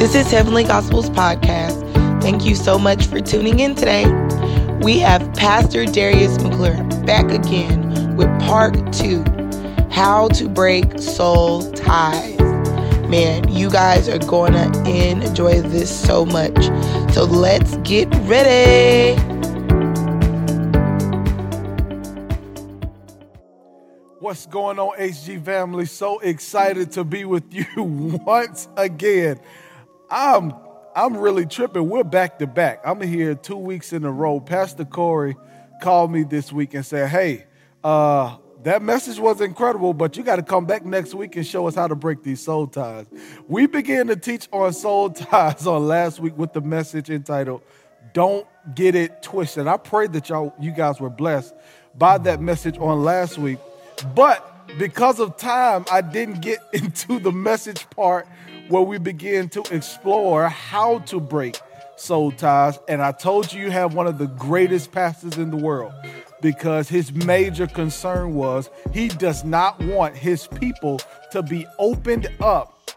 This is Heavenly Gospels Podcast. Thank you so much for tuning in today. We have Pastor Darius McClure back again with part two How to Break Soul Ties. Man, you guys are going to enjoy this so much. So let's get ready. What's going on, HG family? So excited to be with you once again. I'm I'm really tripping. We're back to back. I'm here two weeks in a row. Pastor Corey called me this week and said, "Hey, uh, that message was incredible, but you got to come back next week and show us how to break these soul ties." We began to teach on soul ties on last week with the message entitled "Don't Get It Twisted." I pray that y'all, you guys were blessed by that message on last week. But because of time, I didn't get into the message part where we begin to explore how to break soul ties. And I told you you have one of the greatest pastors in the world because his major concern was he does not want his people to be opened up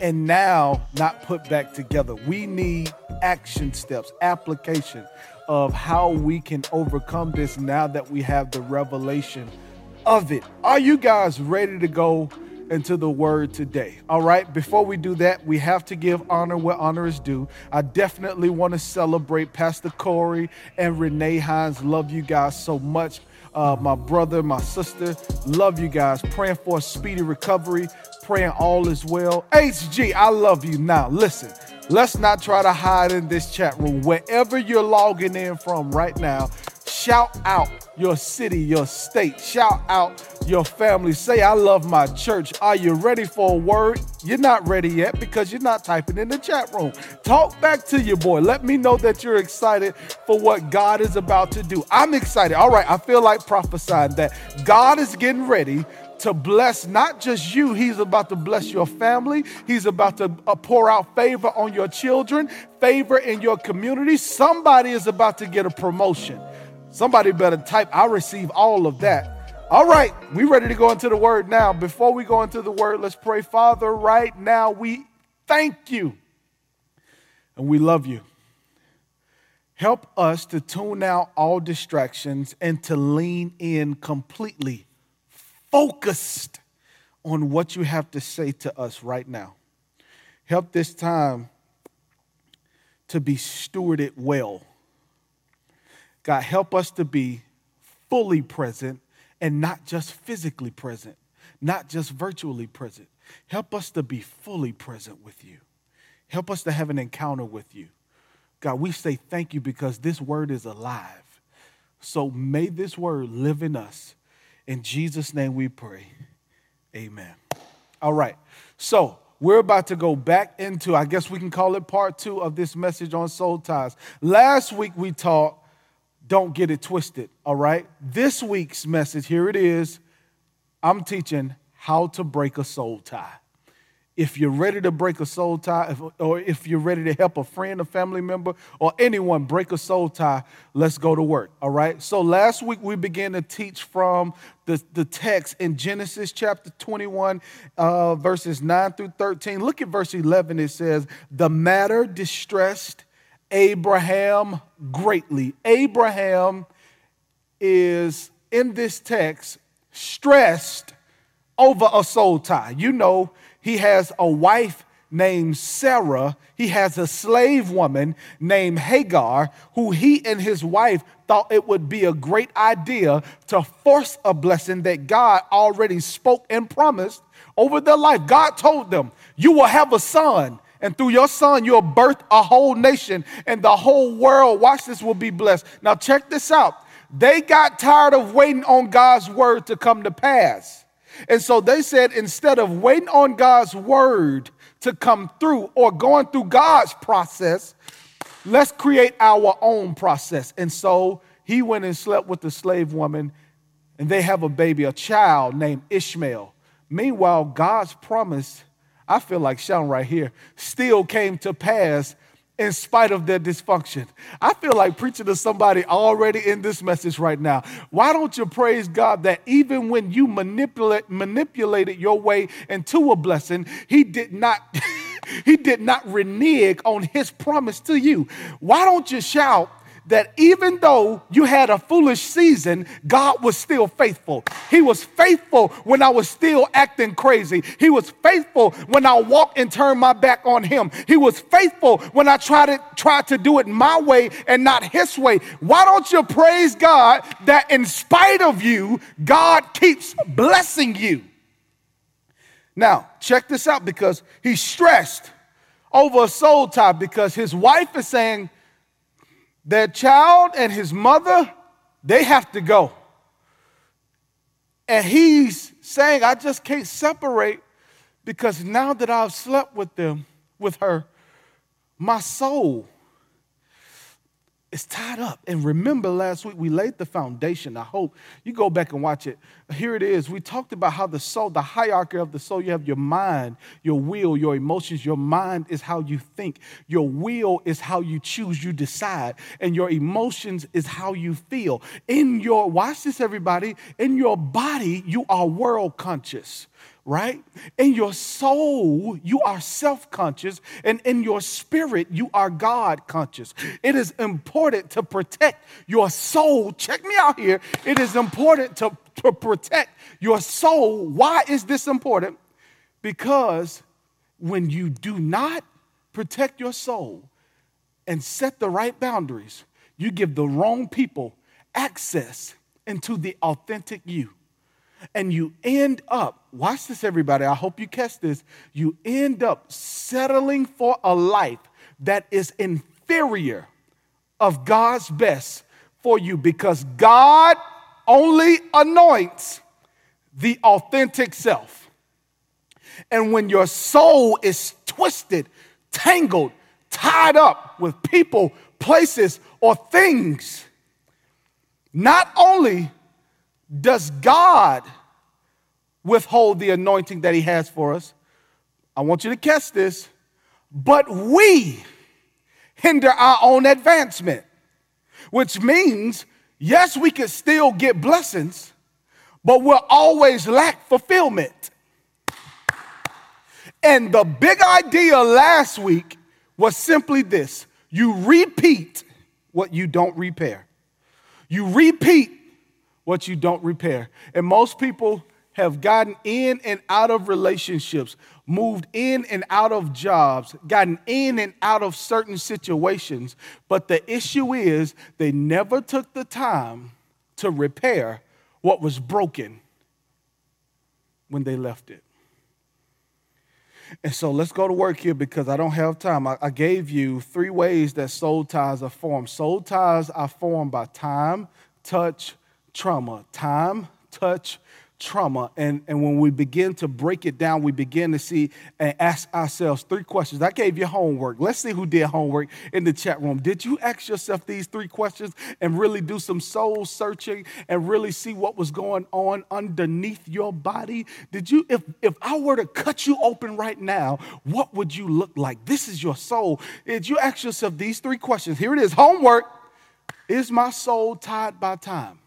and now not put back together. We need action steps, application of how we can overcome this now that we have the revelation of it. Are you guys ready to go into the word today? All right, before we do that, we have to give honor where honor is due. I definitely want to celebrate Pastor Corey and Renee Hines. Love you guys so much. Uh, my brother, my sister, love you guys. Praying for a speedy recovery, praying all is well. HG, I love you. Now, listen, let's not try to hide in this chat room. Wherever you're logging in from right now, shout out your city, your state. Shout out your family. Say, I love my church. Are you ready for a word? You're not ready yet because you're not typing in the chat room. Talk back to your boy. Let me know that you're excited for what God is about to do. I'm excited. All right, I feel like prophesying that God is getting ready to bless not just you, He's about to bless your family. He's about to uh, pour out favor on your children, favor in your community. Somebody is about to get a promotion. Somebody better type, I receive all of that. All right, we ready to go into the word now. Before we go into the word, let's pray. Father, right now we thank you and we love you. Help us to tune out all distractions and to lean in completely, focused on what you have to say to us right now. Help this time to be stewarded well God, help us to be fully present and not just physically present, not just virtually present. Help us to be fully present with you. Help us to have an encounter with you. God, we say thank you because this word is alive. So may this word live in us. In Jesus' name we pray. Amen. All right. So we're about to go back into, I guess we can call it part two of this message on soul ties. Last week we talked don't get it twisted, all right? This week's message, here it is. I'm teaching how to break a soul tie. If you're ready to break a soul tie, if, or if you're ready to help a friend, a family member, or anyone break a soul tie, let's go to work, all right? So last week we began to teach from the, the text in Genesis chapter 21, uh, verses 9 through 13. Look at verse 11. It says, The matter distressed Abraham greatly. Abraham is in this text stressed over a soul tie. You know, he has a wife named Sarah, he has a slave woman named Hagar, who he and his wife thought it would be a great idea to force a blessing that God already spoke and promised over their life. God told them, You will have a son and through your son, you'll birth a whole nation, and the whole world, watch this, will be blessed. Now, check this out. They got tired of waiting on God's word to come to pass. And so they said, instead of waiting on God's word to come through or going through God's process, let's create our own process. And so he went and slept with the slave woman, and they have a baby, a child named Ishmael. Meanwhile, God's promise I feel like shouting right here, still came to pass in spite of their dysfunction. I feel like preaching to somebody already in this message right now. Why don't you praise God that even when you manipulate, manipulated your way into a blessing, He did not. He did not renege on his promise to you. Why don't you shout that even though you had a foolish season, God was still faithful. He was faithful when I was still acting crazy. He was faithful when I walked and turned my back on him. He was faithful when I tried to try to do it my way and not his way. Why don't you praise God that in spite of you, God keeps blessing you? Now, check this out because he's stressed over a soul tie because his wife is saying, their child and his mother, they have to go. And he's saying, I just can't separate because now that I've slept with them, with her, my soul it's tied up. And remember, last week we laid the foundation. I hope you go back and watch it. Here it is. We talked about how the soul, the hierarchy of the soul, you have your mind, your will, your emotions. Your mind is how you think, your will is how you choose, you decide, and your emotions is how you feel. In your, watch this, everybody, in your body, you are world conscious right? In your soul, you are self conscious, and in your spirit, you are God conscious. It is important to protect your soul. Check me out here. It is important to, to protect your soul. Why is this important? Because when you do not protect your soul and set the right boundaries, you give the wrong people access into the authentic you and you end up, watch this, everybody, I hope you catch this. You end up settling for a life that is inferior of God's best for you because God only anoints the authentic self. And when your soul is twisted, tangled, tied up with people, places, or things, not only does God withhold the anointing that He has for us? I want you to catch this. But we hinder our own advancement, which means, yes, we can still get blessings, but we'll always lack fulfillment. And the big idea last week was simply this you repeat what you don't repair. You repeat what you don't repair. And most people have gotten in and out of relationships, moved in and out of jobs, gotten in and out of certain situations. But the issue is they never took the time to repair what was broken when they left it. And so let's go to work here because I don't have time. I, I, gave you three ways that soul ties are formed. Soul ties are formed by time, touch, trauma, time, touch, trauma. And, and when we begin to break it down, we begin to see and ask ourselves three questions. I gave you homework. Let's see who did homework in the chat room. Did you ask yourself these three questions and really do some soul searching and really see what was going on underneath your body? Did you, if, if I were to cut you open right now, what would you look like? This is your soul. Did you ask yourself these three questions? Here it is homework. Is my soul tied by time?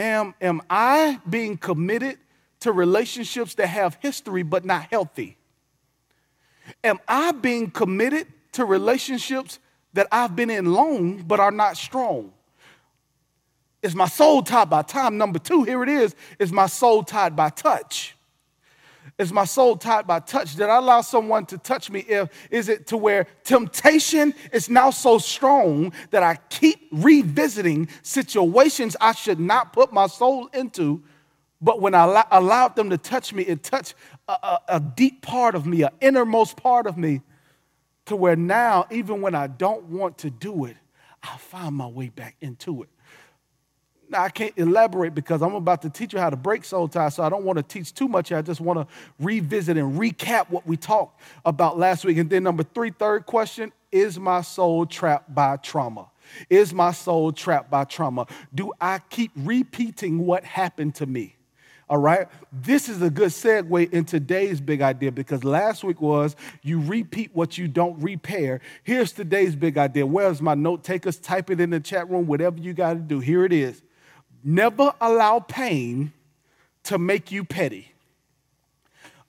Am, am I being committed to relationships that have history but not healthy? Am I being committed to relationships that I've been in long but are not strong? Is my soul tied by time? Number two, here it is, is my soul tied by touch? Is my soul tied by touch? Did I allow someone to touch me? If is it to where temptation is now so strong that I keep revisiting situations I should not put my soul into? But when I allowed them to touch me, it touched a, a, a deep part of me, an innermost part of me, to where now, even when I don't want to do it, I find my way back into it. Now, I can't elaborate because I'm about to teach you how to break soul ties, so I don't want to teach too much. I just want to revisit and recap what we talked about last week. And then, number three, third question Is my soul trapped by trauma? Is my soul trapped by trauma? Do I keep repeating what happened to me? All right. This is a good segue in today's big idea because last week was you repeat what you don't repair. Here's today's big idea. Where's my note takers? Type it in the chat room, whatever you got to do. Here it is. Never allow pain to make you petty.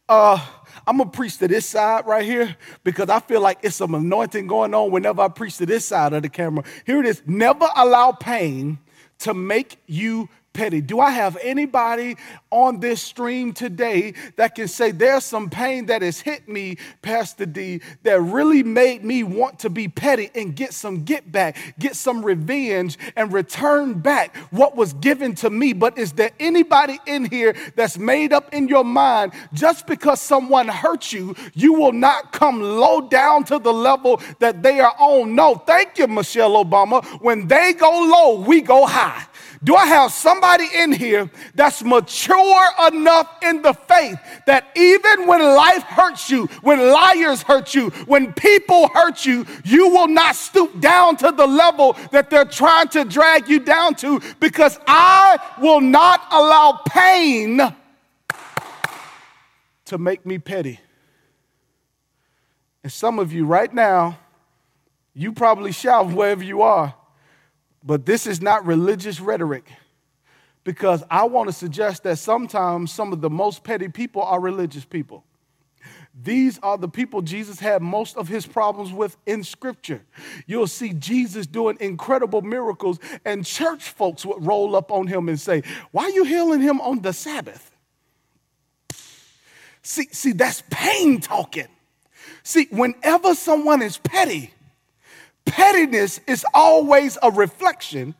Uh, I'm gonna preach to this side right here because I feel like it's some anointing going on whenever I preach to this side of the camera. Here it is. Never allow pain to make you petty. Do I have anybody on this stream today that can say there's some pain that has hit me, Pastor D, that really made me want to be petty and get some get back, get some revenge, and return back what was given to me? But is there anybody in here that's made up in your mind just because someone hurt you, you will not come low down to the level that they are on? No, thank you, Michelle Obama. When they go low, we go high. Do I have somebody in here that's mature enough in the faith that even when life hurts you, when liars hurt you, when people hurt you, you will not stoop down to the level that they're trying to drag you down to because I will not allow pain to make me petty. And some of you right now, you probably shout wherever you are but this is not religious rhetoric because I want to suggest that sometimes some of the most petty people are religious people. These are the people Jesus had most of his problems with in scripture. You'll see Jesus doing incredible miracles, and church folks would roll up on him and say, Why are you healing him on the Sabbath? See, see, that's pain talking. See, whenever someone is petty, Pettiness is always a reflection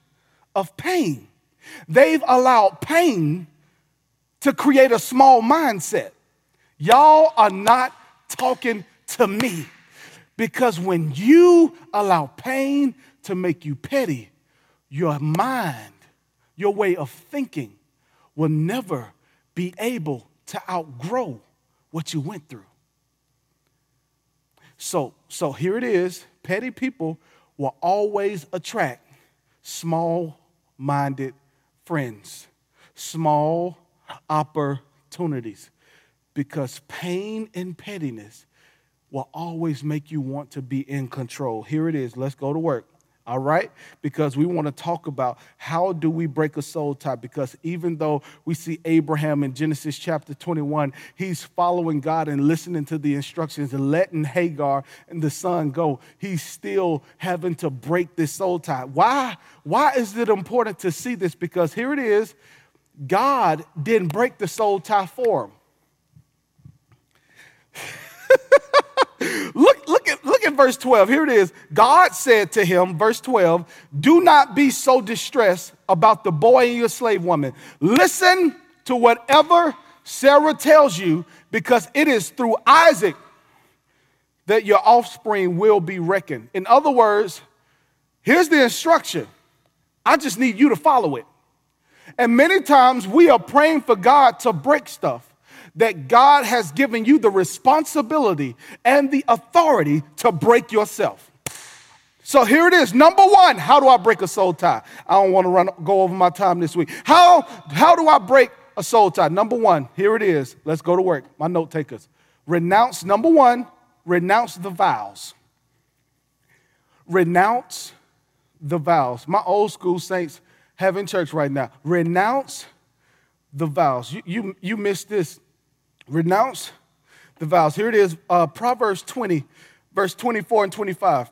of pain. They've allowed pain to create a small mindset. Y'all are not talking to me because when you allow pain to make you petty, your mind, your way of thinking will never be able to outgrow what you went through. So, so here it is petty people will always attract small minded friends, small opportunities, because pain and pettiness will always make you want to be in control. Here it is. Let's go to work all right? Because we want to talk about how do we break a soul tie? Because even though we see Abraham in Genesis chapter 21, he's following God and listening to the instructions and letting Hagar and the son go, he's still having to break this soul tie. Why? Why is it important to see this? Because here it is, God didn't break the soul tie for him. look, at verse 12. Here it is. God said to him, verse 12, do not be so distressed about the boy and your slave woman. Listen to whatever Sarah tells you, because it is through Isaac that your offspring will be reckoned. In other words, here's the instruction. I just need you to follow it. And many times we are praying for God to break stuff that God has given you the responsibility and the authority to break yourself. So here it is. Number one, how do I break a soul tie? I don't want to run go over my time this week. How, how do I break a soul tie? Number one, here it is. Let's go to work. My note takers. Renounce, number one, renounce the vows. Renounce the vows. My old school saints have in church right now. Renounce the vows. You, you, you missed this Renounce the vows. Here it is uh, Proverbs 20, verse 24 and 25.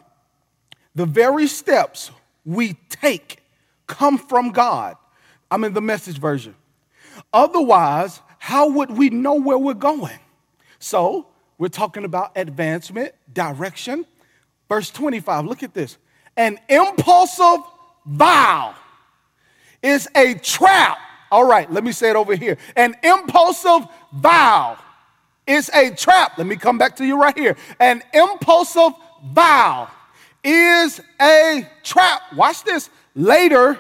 The very steps we take come from God. I'm in the message version. Otherwise, how would we know where we're going? So, we're talking about advancement, direction. Verse 25, look at this. An impulsive vow is a trap all right, let me say it over here. An impulsive vow is a trap. Let me come back to you right here. An impulsive vow is a trap. Watch this. Later,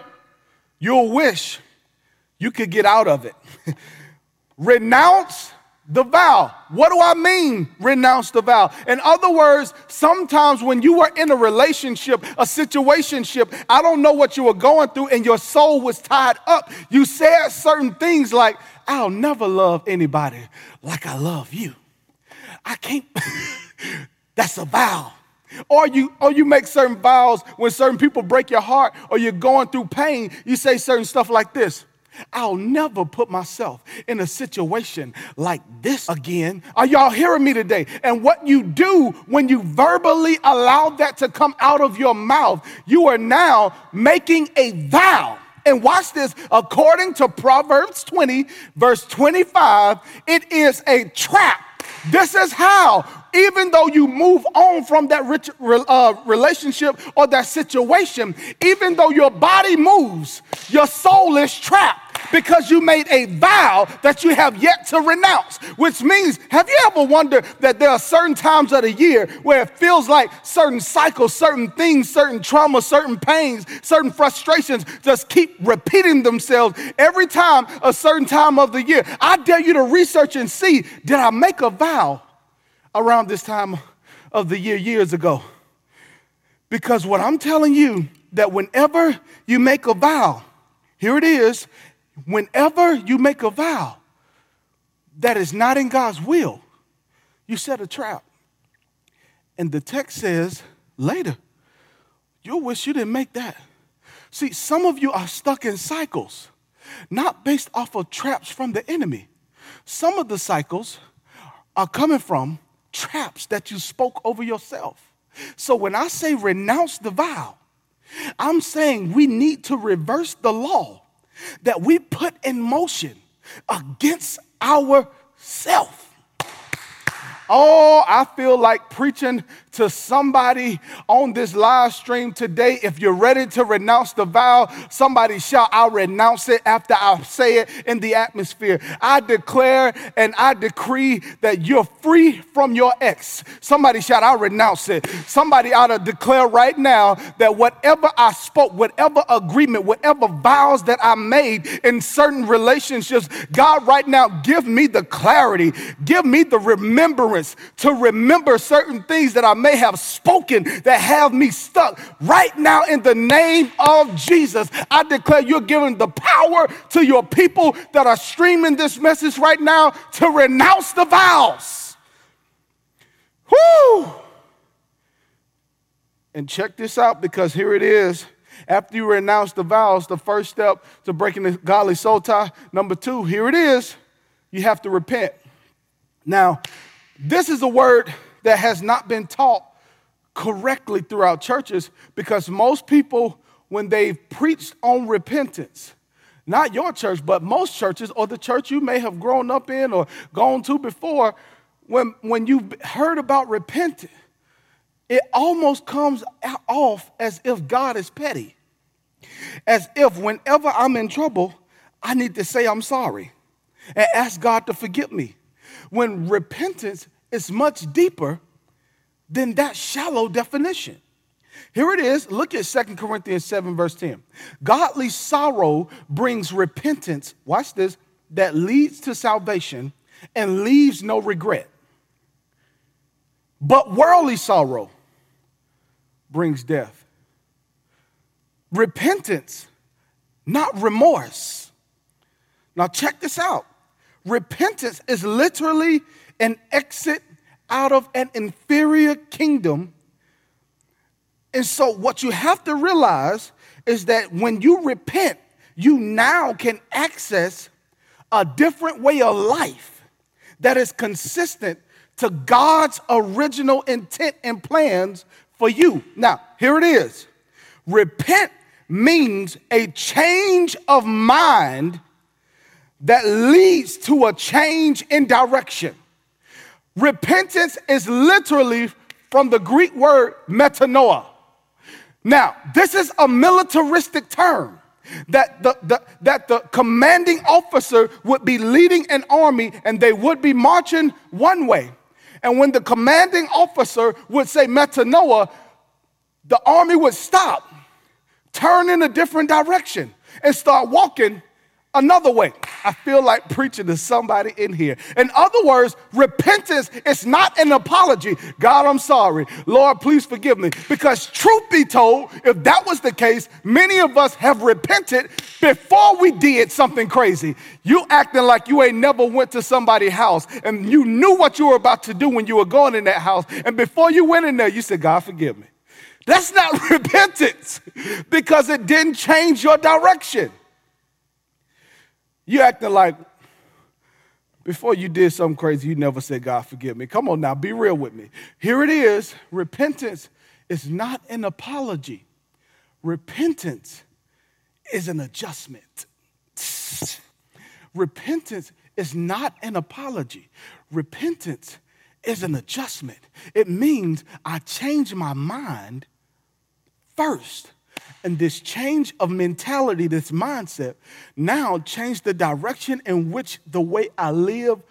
you'll wish you could get out of it. Renounce the vow. What do I mean, renounce the vow? In other words, sometimes when you were in a relationship, a situationship, I don't know what you were going through, and your soul was tied up. You said certain things like, I'll never love anybody like I love you. I can't, that's a vow. Or you, or you make certain vows when certain people break your heart or you're going through pain, you say certain stuff like this I'll never put myself in a situation like this again. Are y'all hearing me today? And what you do when you verbally allow that to come out of your mouth, you are now making a vow. And watch this, according to Proverbs 20, verse 25, it is a trap. This is how even though you move on from that rich, uh, relationship or that situation, even though your body moves, your soul is trapped because you made a vow that you have yet to renounce. Which means, have you ever wondered that there are certain times of the year where it feels like certain cycles, certain things, certain trauma, certain pains, certain frustrations just keep repeating themselves every time a certain time of the year? I dare you to research and see did I make a vow around this time of the year years ago. Because what I'm telling you, that whenever you make a vow, here it is, whenever you make a vow that is not in God's will, you set a trap. And the text says later, you'll wish you didn't make that. See, some of you are stuck in cycles, not based off of traps from the enemy. Some of the cycles are coming from traps that you spoke over yourself. So when I say renounce the vow, I'm saying we need to reverse the law that we put in motion against ourself. Oh, I feel like preaching to somebody on this live stream today. If you're ready to renounce the vow, somebody shout, I'll renounce it after I say it in the atmosphere. I declare and I decree that you're free from your ex. Somebody shout, I'll renounce it. Somebody ought to declare right now that whatever I spoke, whatever agreement, whatever vows that I made in certain relationships, God, right now, give me the clarity, give me the remembrance to remember certain things that I may have spoken that have me stuck. Right now, in the name of Jesus, I declare you're giving the power to your people that are streaming this message right now to renounce the vows. Whoo! And check this out because here it is. After you renounce the vows, the first step to breaking the godly soul tie, number two, here it is. You have to repent. Now, this is a word that has not been taught correctly throughout churches because most people, when they've preached on repentance, not your church, but most churches or the church you may have grown up in or gone to before, when, when you've heard about repentance, it almost comes off as if God is petty. As if whenever I'm in trouble, I need to say I'm sorry and ask God to forgive me. When repentance is much deeper than that shallow definition. Here it is. Look at 2 Corinthians 7, verse 10. Godly sorrow brings repentance, watch this, that leads to salvation and leaves no regret. But worldly sorrow brings death. Repentance, not remorse. Now, check this out. Repentance is literally an exit out of an inferior kingdom. And so, what you have to realize is that when you repent, you now can access a different way of life that is consistent to God's original intent and plans for you. Now, here it is repent means a change of mind that leads to a change in direction. Repentance is literally from the Greek word metanoia. Now, this is a militaristic term that the, the, that the commanding officer would be leading an army and they would be marching one way. And when the commanding officer would say metanoia, the army would stop, turn in a different direction, and start walking another way. I feel like preaching to somebody in here. In other words, repentance is not an apology. God, I'm sorry. Lord, please forgive me. Because, truth be told, if that was the case, many of us have repented before we did something crazy. You acting like you ain't never went to somebody's house and you knew what you were about to do when you were going in that house. And before you went in there, you said, God, forgive me. That's not repentance because it didn't change your direction. You acting like before you did something crazy, you never said, God, forgive me. Come on now, be real with me. Here it is. Repentance is not an apology, repentance is an adjustment. Repentance is not an apology. Repentance is an adjustment. It means I change my mind first. And this change of mentality, this mindset, now change the direction in which the way I live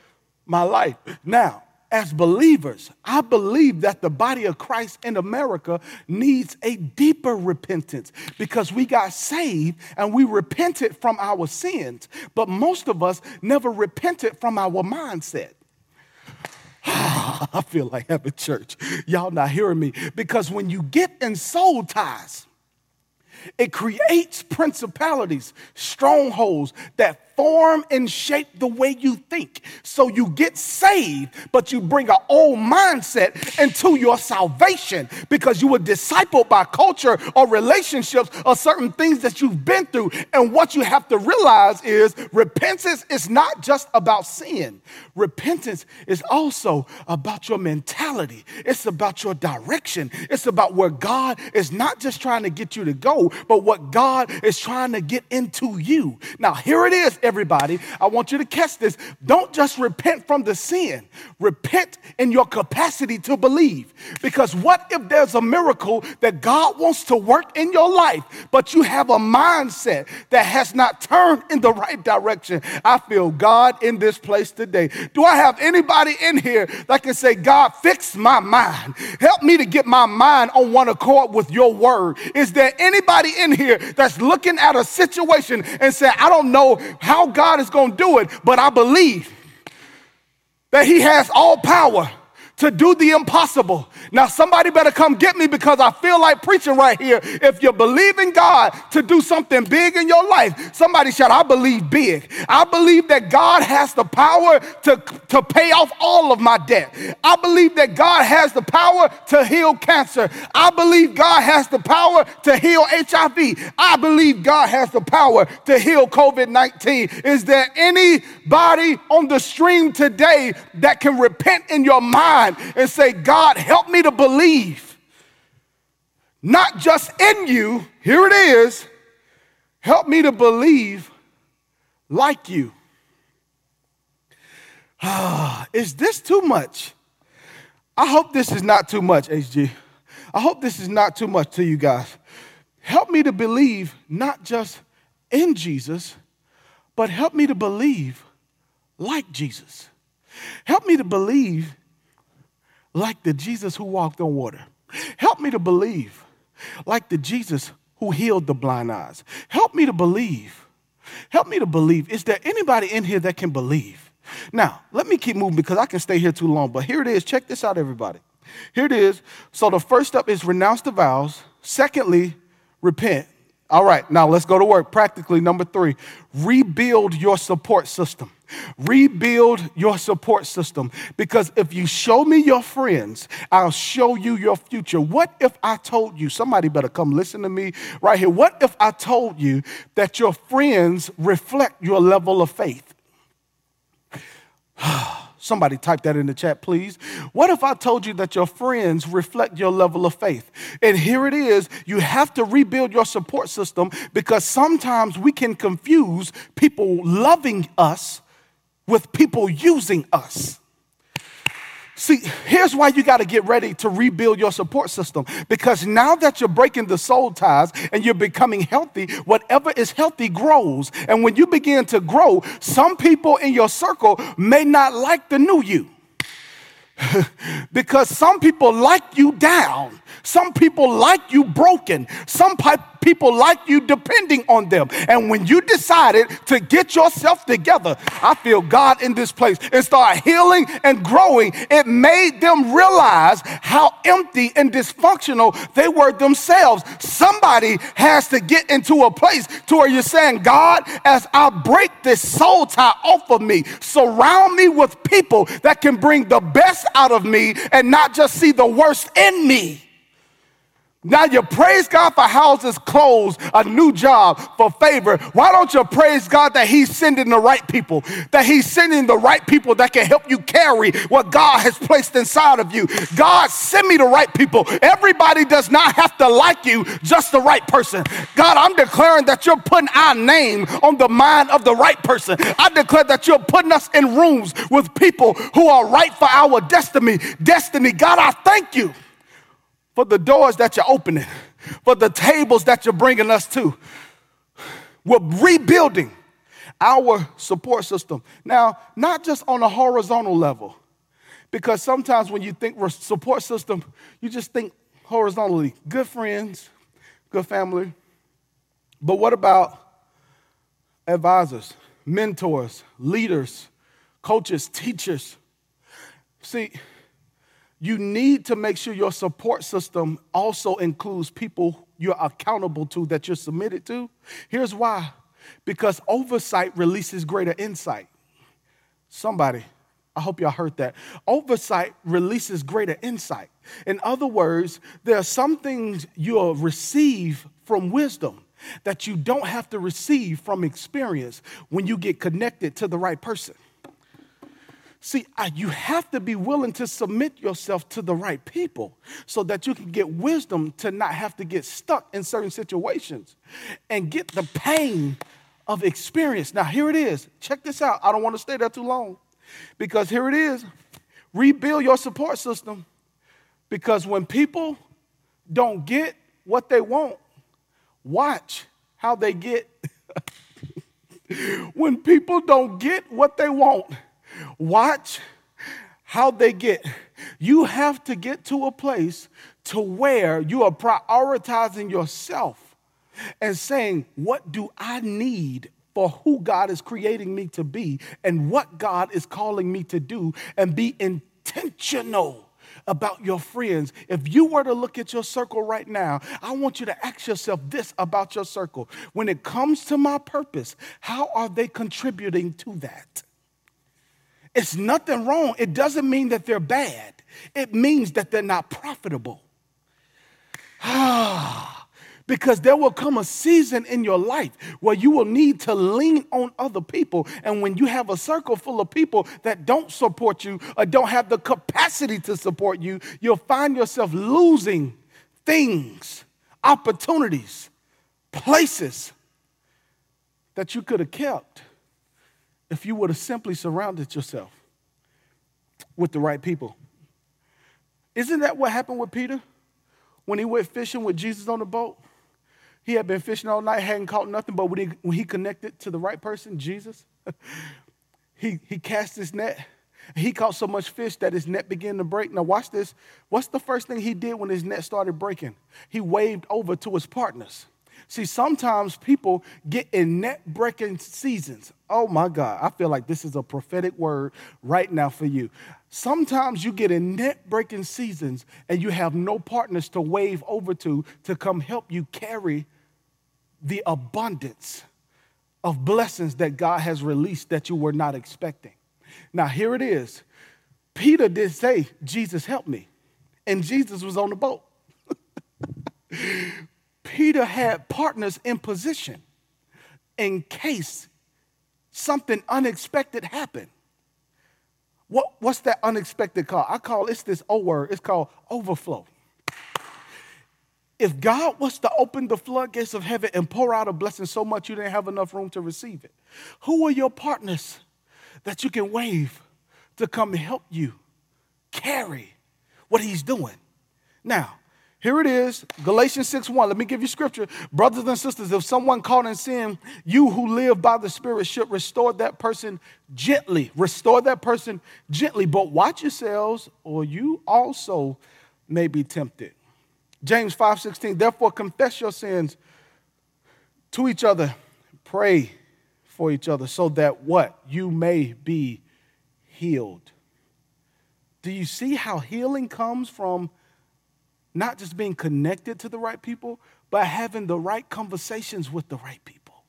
my life. Now, as believers, I believe that the body of Christ in America needs a deeper repentance because we got saved and we repented from our sins, but most of us never repented from our mindset. I feel like having church. Y'all not hearing me because when you get in soul ties, it creates principalities, strongholds that form and shape the way you think. So you get saved, but you bring an old mindset into your salvation because you were discipled by culture or relationships or certain things that you've been through. And what you have to realize is repentance is not just about sin, repentance is also about your mentality, it's about your direction, it's about where God is not just trying to get you to go, but what God is trying to get into you. Now, here it is everybody. I want you to catch this. Don't just repent from the sin, repent in your capacity to believe. Because what if there's a miracle that God wants to work in your life, but you have a mindset that has not turned in the right direction? I feel God in this place today. Do I have anybody in here that can say, God, fix my mind? Help me to get my mind on one accord with your word. Is there anybody in here that's looking at a situation and say, I don't know how God is going to do it, but I believe that He has all power to do the impossible. Now, somebody better come get me because I feel like preaching right here. If you believe in God to do something big in your life, somebody shout, I believe big. I believe that God has the power to, to pay off all of my debt. I believe that God has the power to heal cancer. I believe God has the power to heal HIV. I believe God has the power to heal COVID 19. Is there anybody on the stream today that can repent in your mind and say, God, help me? to believe, not just in you, here it is, help me to believe like you. Ah, is this too much? I hope this is not too much, HG. I hope this is not too much to you guys. Help me to believe not just in Jesus, but help me to believe like Jesus. Help me to believe like the Jesus who walked on water. Help me to believe like the Jesus who healed the blind eyes. Help me to believe. Help me to believe. Is there anybody in here that can believe? Now, let me keep moving because I can stay here too long. But here it is. Check this out, everybody. Here it is. So the first step is renounce the vows. Secondly, repent. All right, now let's go to work. Practically, number three, rebuild your support system. Rebuild your support system because if you show me your friends, I'll show you your future. What if I told you, somebody better come listen to me right here. What if I told you that your friends reflect your level of faith? Somebody type that in the chat, please. What if I told you that your friends reflect your level of faith? And here it is you have to rebuild your support system because sometimes we can confuse people loving us with people using us. See, here's why you got to get ready to rebuild your support system. Because now that you're breaking the soul ties and you're becoming healthy, whatever is healthy grows. And when you begin to grow, some people in your circle may not like the new you. because some people like you down. Some people like you broken. Some people like you depending on them. And when you decided to get yourself together, I feel God in this place and start healing and growing, it made them realize how empty and dysfunctional they were themselves. Somebody has to get into a place to where you're saying, God, as I break this soul tie off of me, surround me with people that can bring the best out of me and not just see the worst in me. Now you praise God for houses, clothes, a new job, for favor. Why don't you praise God that He's sending the right people? That He's sending the right people that can help you carry what God has placed inside of you. God, send me the right people. Everybody does not have to like you, just the right person. God, I'm declaring that you're putting our name on the mind of the right person. I declare that you're putting us in rooms with people who are right for our destiny. Destiny. God, I thank you for the doors that you're opening, for the tables that you're bringing us to. We're rebuilding our support system. Now, not just on a horizontal level, because sometimes when you think support system, you just think horizontally good friends, good family. But what about advisors, mentors, leaders, coaches, teachers? See, you need to make sure your support system also includes people you're accountable to that you're submitted to. Here's why because oversight releases greater insight. Somebody, I hope y'all heard that. Oversight releases greater insight. In other words, there are some things you'll receive from wisdom that you don't have to receive from experience when you get connected to the right person. See, you have to be willing to submit yourself to the right people so that you can get wisdom to not have to get stuck in certain situations and get the pain of experience. Now, here it is. Check this out. I don't want to stay there too long because here it is. Rebuild your support system because when people don't get what they want, watch how they get. when people don't get what they want, Watch how they get. You have to get to a place to where you are prioritizing yourself and saying, What do I need for who God is creating me to be and what God is calling me to do? And be intentional about your friends. If you were to look at your circle right now, I want you to ask yourself this about your circle. When it comes to my purpose, how are they contributing to that? It's nothing wrong. It doesn't mean that they're bad, it means that they're not profitable. because there will come a season in your life where you will need to lean on other people. And when you have a circle full of people that don't support you or don't have the capacity to support you, you'll find yourself losing things, opportunities, places that you could have kept if you would have simply surrounded yourself with the right people. Isn't that what happened with Peter when he went fishing with Jesus on the boat? He had been fishing all night, hadn't caught nothing, but when he, when he connected to the right person, Jesus, he, he cast his net. He caught so much fish that his net began to break. Now, watch this. What's the first thing he did when his net started breaking? He waved over to his partners. See, sometimes people get in net breaking seasons. Oh my God, I feel like this is a prophetic word right now for you. Sometimes you get in net breaking seasons and you have no partners to wave over to to come help you carry the abundance of blessings that God has released that you were not expecting. Now, here it is. Peter did say, Jesus, help me. And Jesus was on the boat. Peter had partners in position in case something unexpected happened. What, what's that unexpected call? I call it's this O word, it's called overflow. If God was to open the floodgates of heaven and pour out a blessing so much you didn't have enough room to receive it, who are your partners that you can wave to come help you carry what He's doing? Now, here it is, Galatians 6 1. Let me give you scripture. Brothers and sisters, if someone caught in sin, you who live by the Spirit should restore that person gently. Restore that person gently. But watch yourselves, or you also may be tempted. James 5 16. Therefore, confess your sins to each other. Pray for each other so that what? You may be healed. Do you see how healing comes from? Not just being connected to the right people, but having the right conversations with the right people.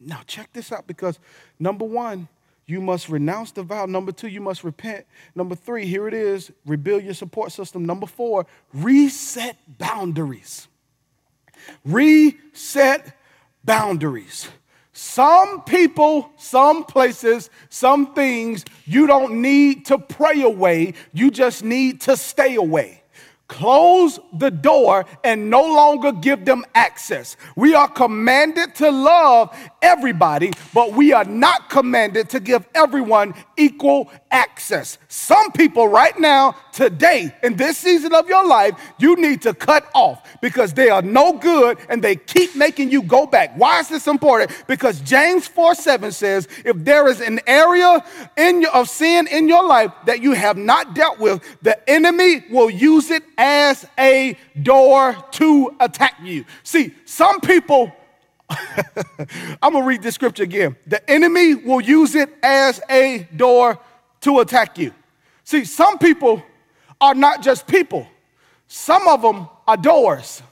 Now, check this out because number one, you must renounce the vow. Number two, you must repent. Number three, here it is rebuild your support system. Number four, reset boundaries. Reset boundaries. Some people, some places, some things you don't need to pray away, you just need to stay away close the door and no longer give them access. We are commanded to love everybody, but we are not commanded to give everyone equal access. Some people, right now, today, in this season of your life, you need to cut off because they are no good and they keep making you go back. Why is this important? Because James 4 7 says, if there is an area in your, of sin in your life that you have not dealt with, the enemy will use it as a door to attack you. See, some people, I'm gonna read this scripture again. The enemy will use it as a door to attack you. See, some people are not just people, some of them are doors.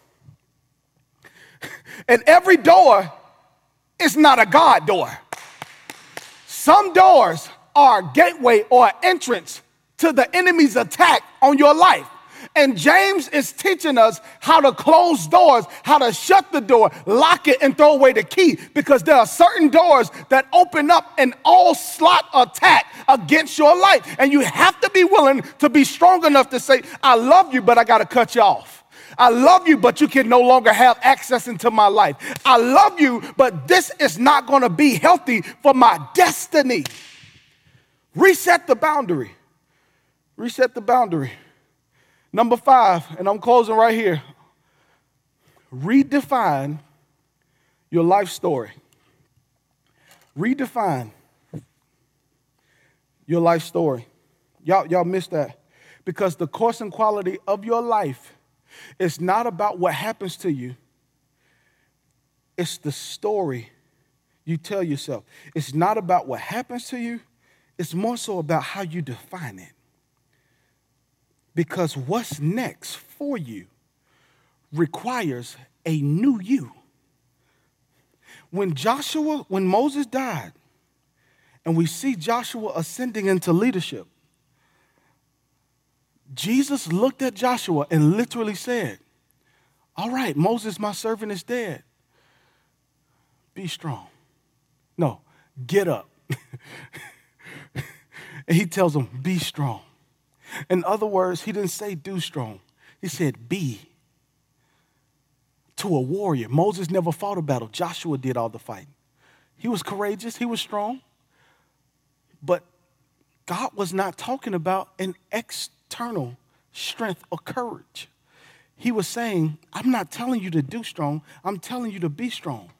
And every door is not a God door. Some doors are a gateway or entrance to the enemy's attack on your life. And James is teaching us how to close doors, how to shut the door, lock it, and throw away the key because there are certain doors that open up an all slot attack against your life. And you have to be willing to be strong enough to say, I love you, but I got to cut you off. I love you, but you can no longer have access into my life. I love you, but this is not going to be healthy for my destiny. Reset the boundary. Reset the boundary. Number five, and I'm closing right here redefine your life story. Redefine your life story. Y'all, y'all missed that. Because the course and quality of your life is not about what happens to you, it's the story you tell yourself. It's not about what happens to you, it's more so about how you define it. Because what's next for you requires a new you. When Joshua, when Moses died, and we see Joshua ascending into leadership, Jesus looked at Joshua and literally said, All right, Moses, my servant, is dead. Be strong. No, get up. and he tells him, Be strong. In other words, he didn't say do strong, he said be to a warrior. Moses never fought a battle, Joshua did all the fighting. He was courageous, he was strong, but God was not talking about an external strength or courage. He was saying, I'm not telling you to do strong, I'm telling you to be strong.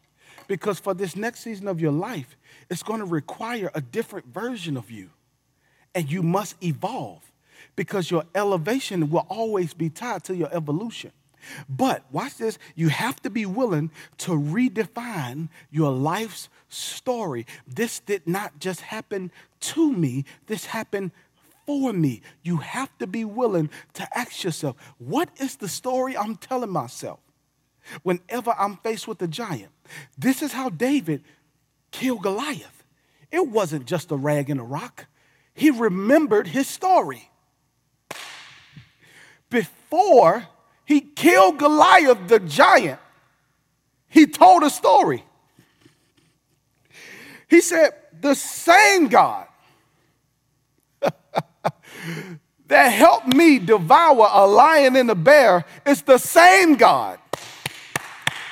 Because for this next season of your life, it's going to require a different version of you. And you must evolve because your elevation will always be tied to your evolution. But watch this, you have to be willing to redefine your life's story. This did not just happen to me, this happened for me. You have to be willing to ask yourself, what is the story I'm telling myself whenever I'm faced with a giant? This is how David killed Goliath. It wasn't just a rag and a rock, he remembered his story before he killed Goliath the giant, he told a story. He said, The same God that helped me devour a lion and a bear is the same God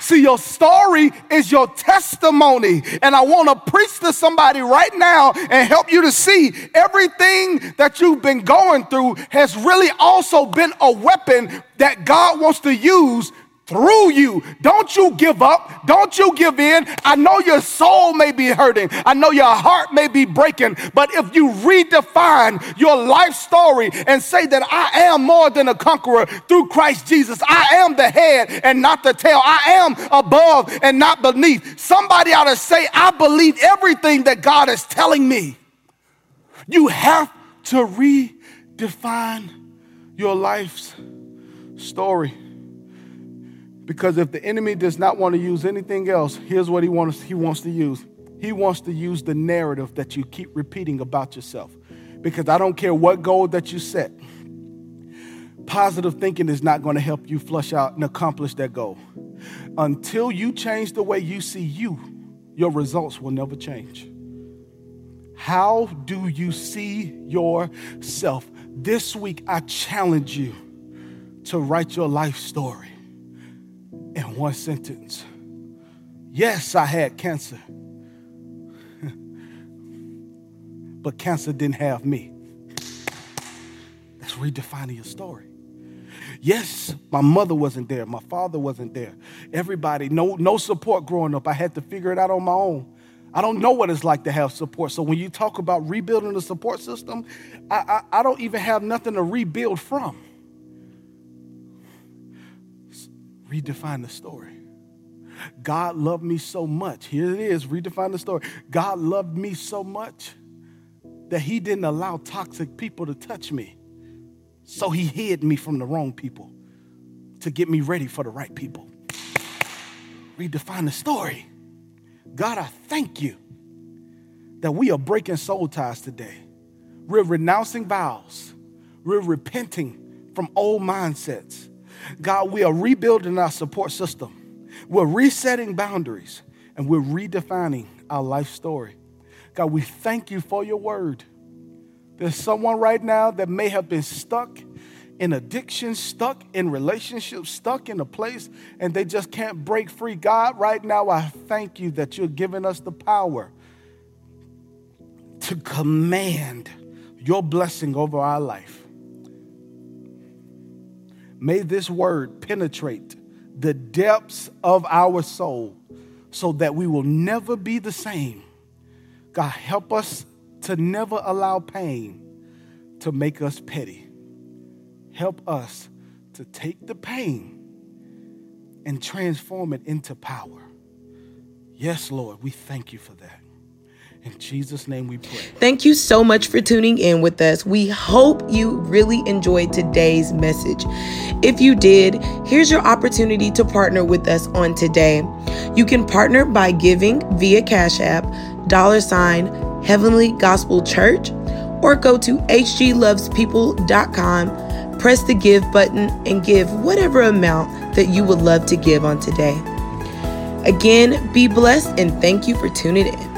See, your story is your testimony. And I want to preach to somebody right now and help you to see everything that you've been going through has really also been a weapon that God wants to use through you. Don't you give up. Don't you give in. I know your soul may be hurting. I know your heart may be breaking. But if you redefine your life story and say that I am more than a conqueror through Christ Jesus, I am the head and not the tail. I am above and not beneath. Somebody ought to say, I believe everything that God is telling me. You have to redefine your life's story. Because if the enemy does not want to use anything else, here's what he wants, he wants to use. He wants to use the narrative that you keep repeating about yourself. Because I don't care what goal that you set, positive thinking is not going to help you flush out and accomplish that goal. Until you change the way you see you, your results will never change. How do you see yourself? This week, I challenge you to write your life story in one sentence. Yes, I had cancer, but cancer didn't have me. That's redefining your story. Yes, my mother wasn't there, my father wasn't there. Everybody, no, no support growing up. I had to figure it out on my own. I don't know what it's like to have support. So when you talk about rebuilding the support system, I, I, I don't even have nothing to rebuild from. Redefine the story. God loved me so much. Here it is, redefine the story. God loved me so much that he didn't allow toxic people to touch me. So he hid me from the wrong people to get me ready for the right people. Redefine the story. God, I thank you that we are breaking soul ties today. We're renouncing vows. We're repenting from old mindsets. God, we are rebuilding our support system. We're resetting boundaries and we're redefining our life story. God, we thank you for your word. There's someone right now that may have been stuck in addiction, stuck in relationships, stuck in a place, and they just can't break free. God, right now, I thank you that you're giving us the power to command your blessing over our life. May this word penetrate the depths of our soul so that we will never be the same. God, help us to never allow pain to make us petty. Help us to take the pain and transform it into power. Yes, Lord, we thank you for that. In Jesus' name we pray. Thank you so much for tuning in with us. We hope you really enjoyed today's message. If you did, here's your opportunity to partner with us on today. You can partner by giving via Cash App, dollar sign, Heavenly Gospel Church, or go to hglovespeople.com press the give button and give whatever amount that you would love to give on today. Again, be blessed and thank you for tuning in.